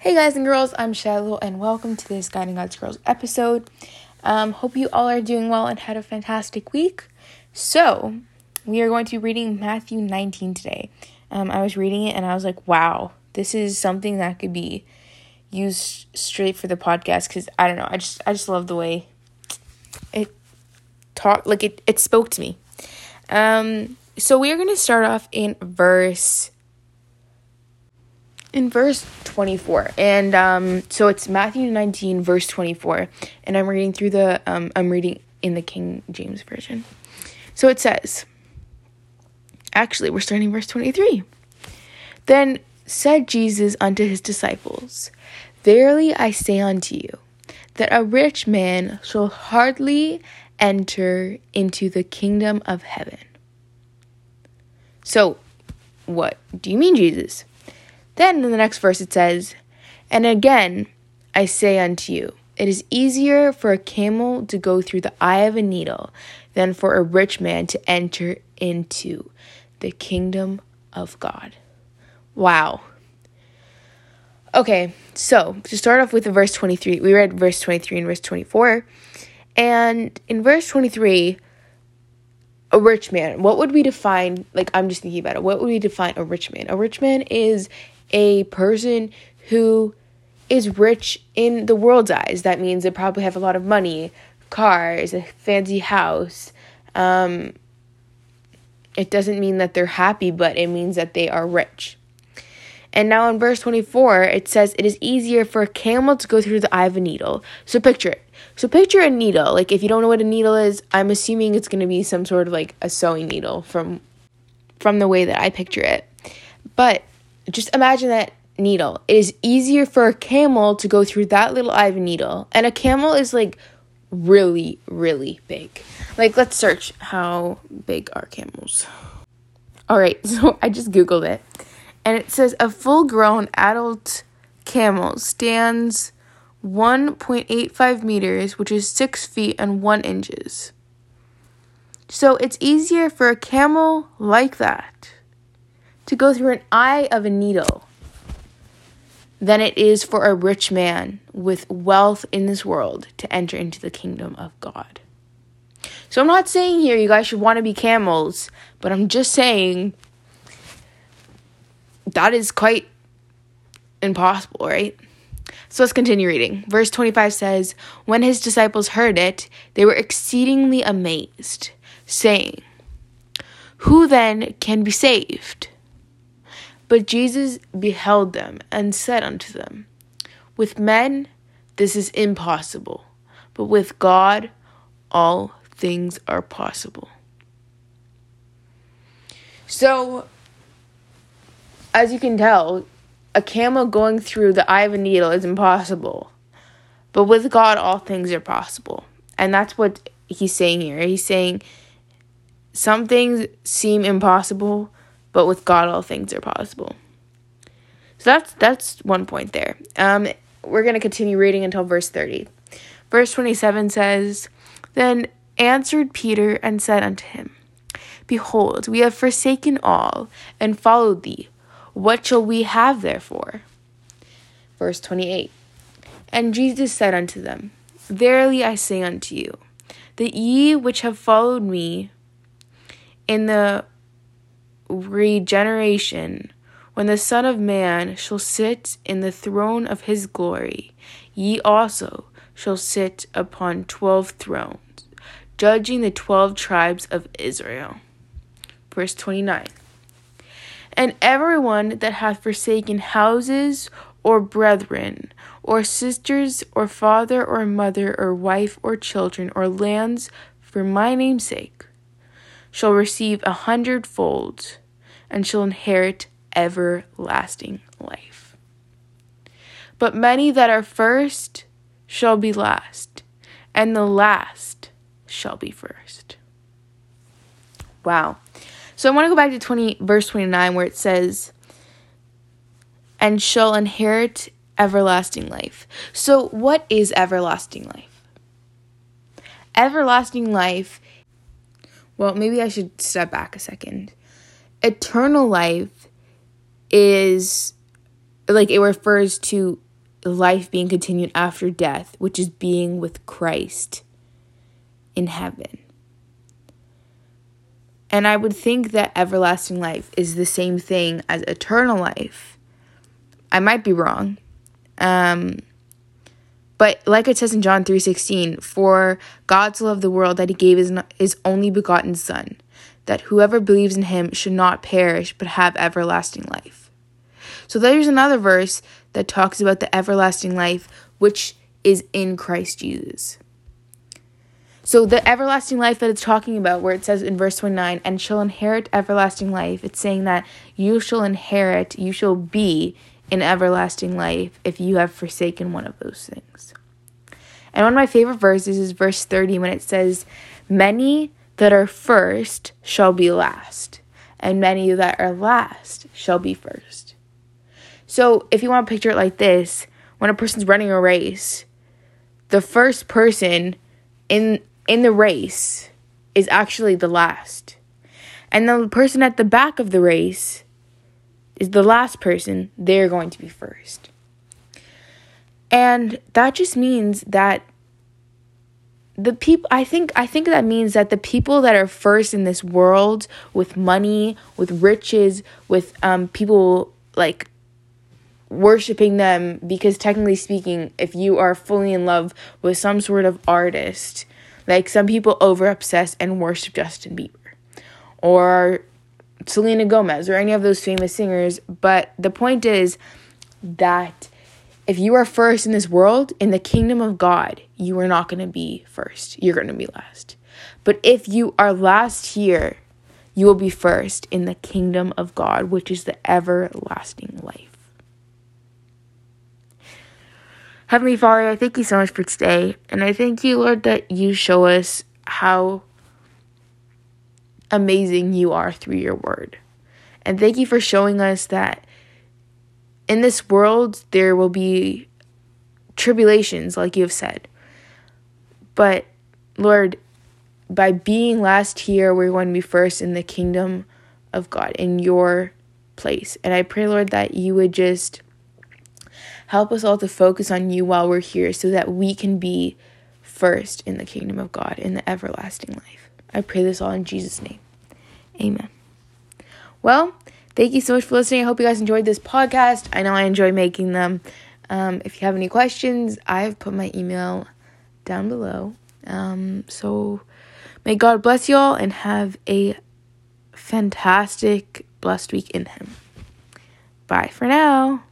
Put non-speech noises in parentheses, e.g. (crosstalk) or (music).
Hey guys and girls, I'm Shiloh and welcome to this Guiding God's Girls episode. Um, hope you all are doing well and had a fantastic week. So, we are going to be reading Matthew 19 today. Um, I was reading it and I was like, wow, this is something that could be used straight for the podcast because I don't know, I just I just love the way it talked, like it, it spoke to me. Um, so we are going to start off in verse in verse 24 and um so it's matthew 19 verse 24 and i'm reading through the um i'm reading in the king james version. So it says actually we're starting verse 23 then said jesus unto his disciples verily i say unto you that a rich man shall hardly enter into the kingdom of heaven. So what do you mean jesus then in the next verse it says, And again I say unto you, it is easier for a camel to go through the eye of a needle than for a rich man to enter into the kingdom of God. Wow. Okay, so to start off with the verse 23, we read verse 23 and verse 24. And in verse 23, a rich man, what would we define? Like, I'm just thinking about it. What would we define a rich man? A rich man is a person who is rich in the world's eyes. That means they probably have a lot of money, cars, a fancy house. Um, it doesn't mean that they're happy, but it means that they are rich. And now in verse 24, it says, It is easier for a camel to go through the eye of a needle. So picture it. So picture a needle. Like, if you don't know what a needle is, I'm assuming it's going to be some sort of like a sewing needle from from the way that I picture it. But just imagine that needle. It is easier for a camel to go through that little a needle. And a camel is like really, really big. Like, let's search how big are camels. All right, (laughs) so I just Googled it. And it says a full grown adult camel stands 1.85 meters, which is 6 feet and 1 inches. So it's easier for a camel like that to go through an eye of a needle than it is for a rich man with wealth in this world to enter into the kingdom of God. So I'm not saying here you guys should want to be camels, but I'm just saying that is quite impossible, right? So let's continue reading. Verse 25 says, When his disciples heard it, they were exceedingly amazed, saying, Who then can be saved? But Jesus beheld them and said unto them, With men this is impossible, but with God all things are possible. So, as you can tell, a camel going through the eye of a needle is impossible. But with God, all things are possible. And that's what he's saying here. He's saying some things seem impossible, but with God all things are possible. So that's that's one point there. Um, we're gonna continue reading until verse thirty. Verse twenty seven says, "Then answered Peter and said unto him, Behold, we have forsaken all and followed thee. What shall we have therefore?" Verse twenty eight. And Jesus said unto them, Verily I say unto you, that ye which have followed me in the regeneration, when the Son of Man shall sit in the throne of his glory, ye also shall sit upon twelve thrones, judging the twelve tribes of Israel. Verse 29. And everyone that hath forsaken houses, or brethren, or sisters, or father, or mother, or wife, or children, or lands, for my name's sake, shall receive a hundredfold and shall inherit everlasting life. But many that are first shall be last, and the last shall be first. Wow. So I want to go back to 20 verse 29 where it says and shall inherit everlasting life. So what is everlasting life? Everlasting life well, maybe I should step back a second eternal life is like it refers to life being continued after death, which is being with Christ in heaven. And I would think that everlasting life is the same thing as eternal life. I might be wrong. Um, but like it says in John 3:16, for God so loved the world that he gave his, his only begotten son, that whoever believes in him should not perish but have everlasting life. So there's another verse that talks about the everlasting life which is in Christ Jesus. So the everlasting life that it's talking about, where it says in verse 29, and shall inherit everlasting life, it's saying that you shall inherit, you shall be in everlasting life if you have forsaken one of those things. And one of my favorite verses is verse 30 when it says, Many that are first shall be last, and many that are last shall be first. So if you want to picture it like this, when a person's running a race, the first person in in the race is actually the last. And the person at the back of the race is the last person, they're going to be first. And that just means that the people I think I think that means that the people that are first in this world with money, with riches, with um people like worshiping them because technically speaking, if you are fully in love with some sort of artist, like some people over obsess and worship Justin Bieber or Selena Gomez or any of those famous singers. But the point is that if you are first in this world, in the kingdom of God, you are not going to be first. You're going to be last. But if you are last here, you will be first in the kingdom of God, which is the everlasting life. Heavenly Father, I thank you so much for today. And I thank you, Lord, that you show us how amazing you are through your word. And thank you for showing us that in this world there will be tribulations, like you have said. But Lord, by being last here, we're going to be first in the kingdom of God, in your place. And I pray, Lord, that you would just Help us all to focus on you while we're here so that we can be first in the kingdom of God, in the everlasting life. I pray this all in Jesus' name. Amen. Well, thank you so much for listening. I hope you guys enjoyed this podcast. I know I enjoy making them. Um, if you have any questions, I have put my email down below. Um, so may God bless you all and have a fantastic, blessed week in Him. Bye for now.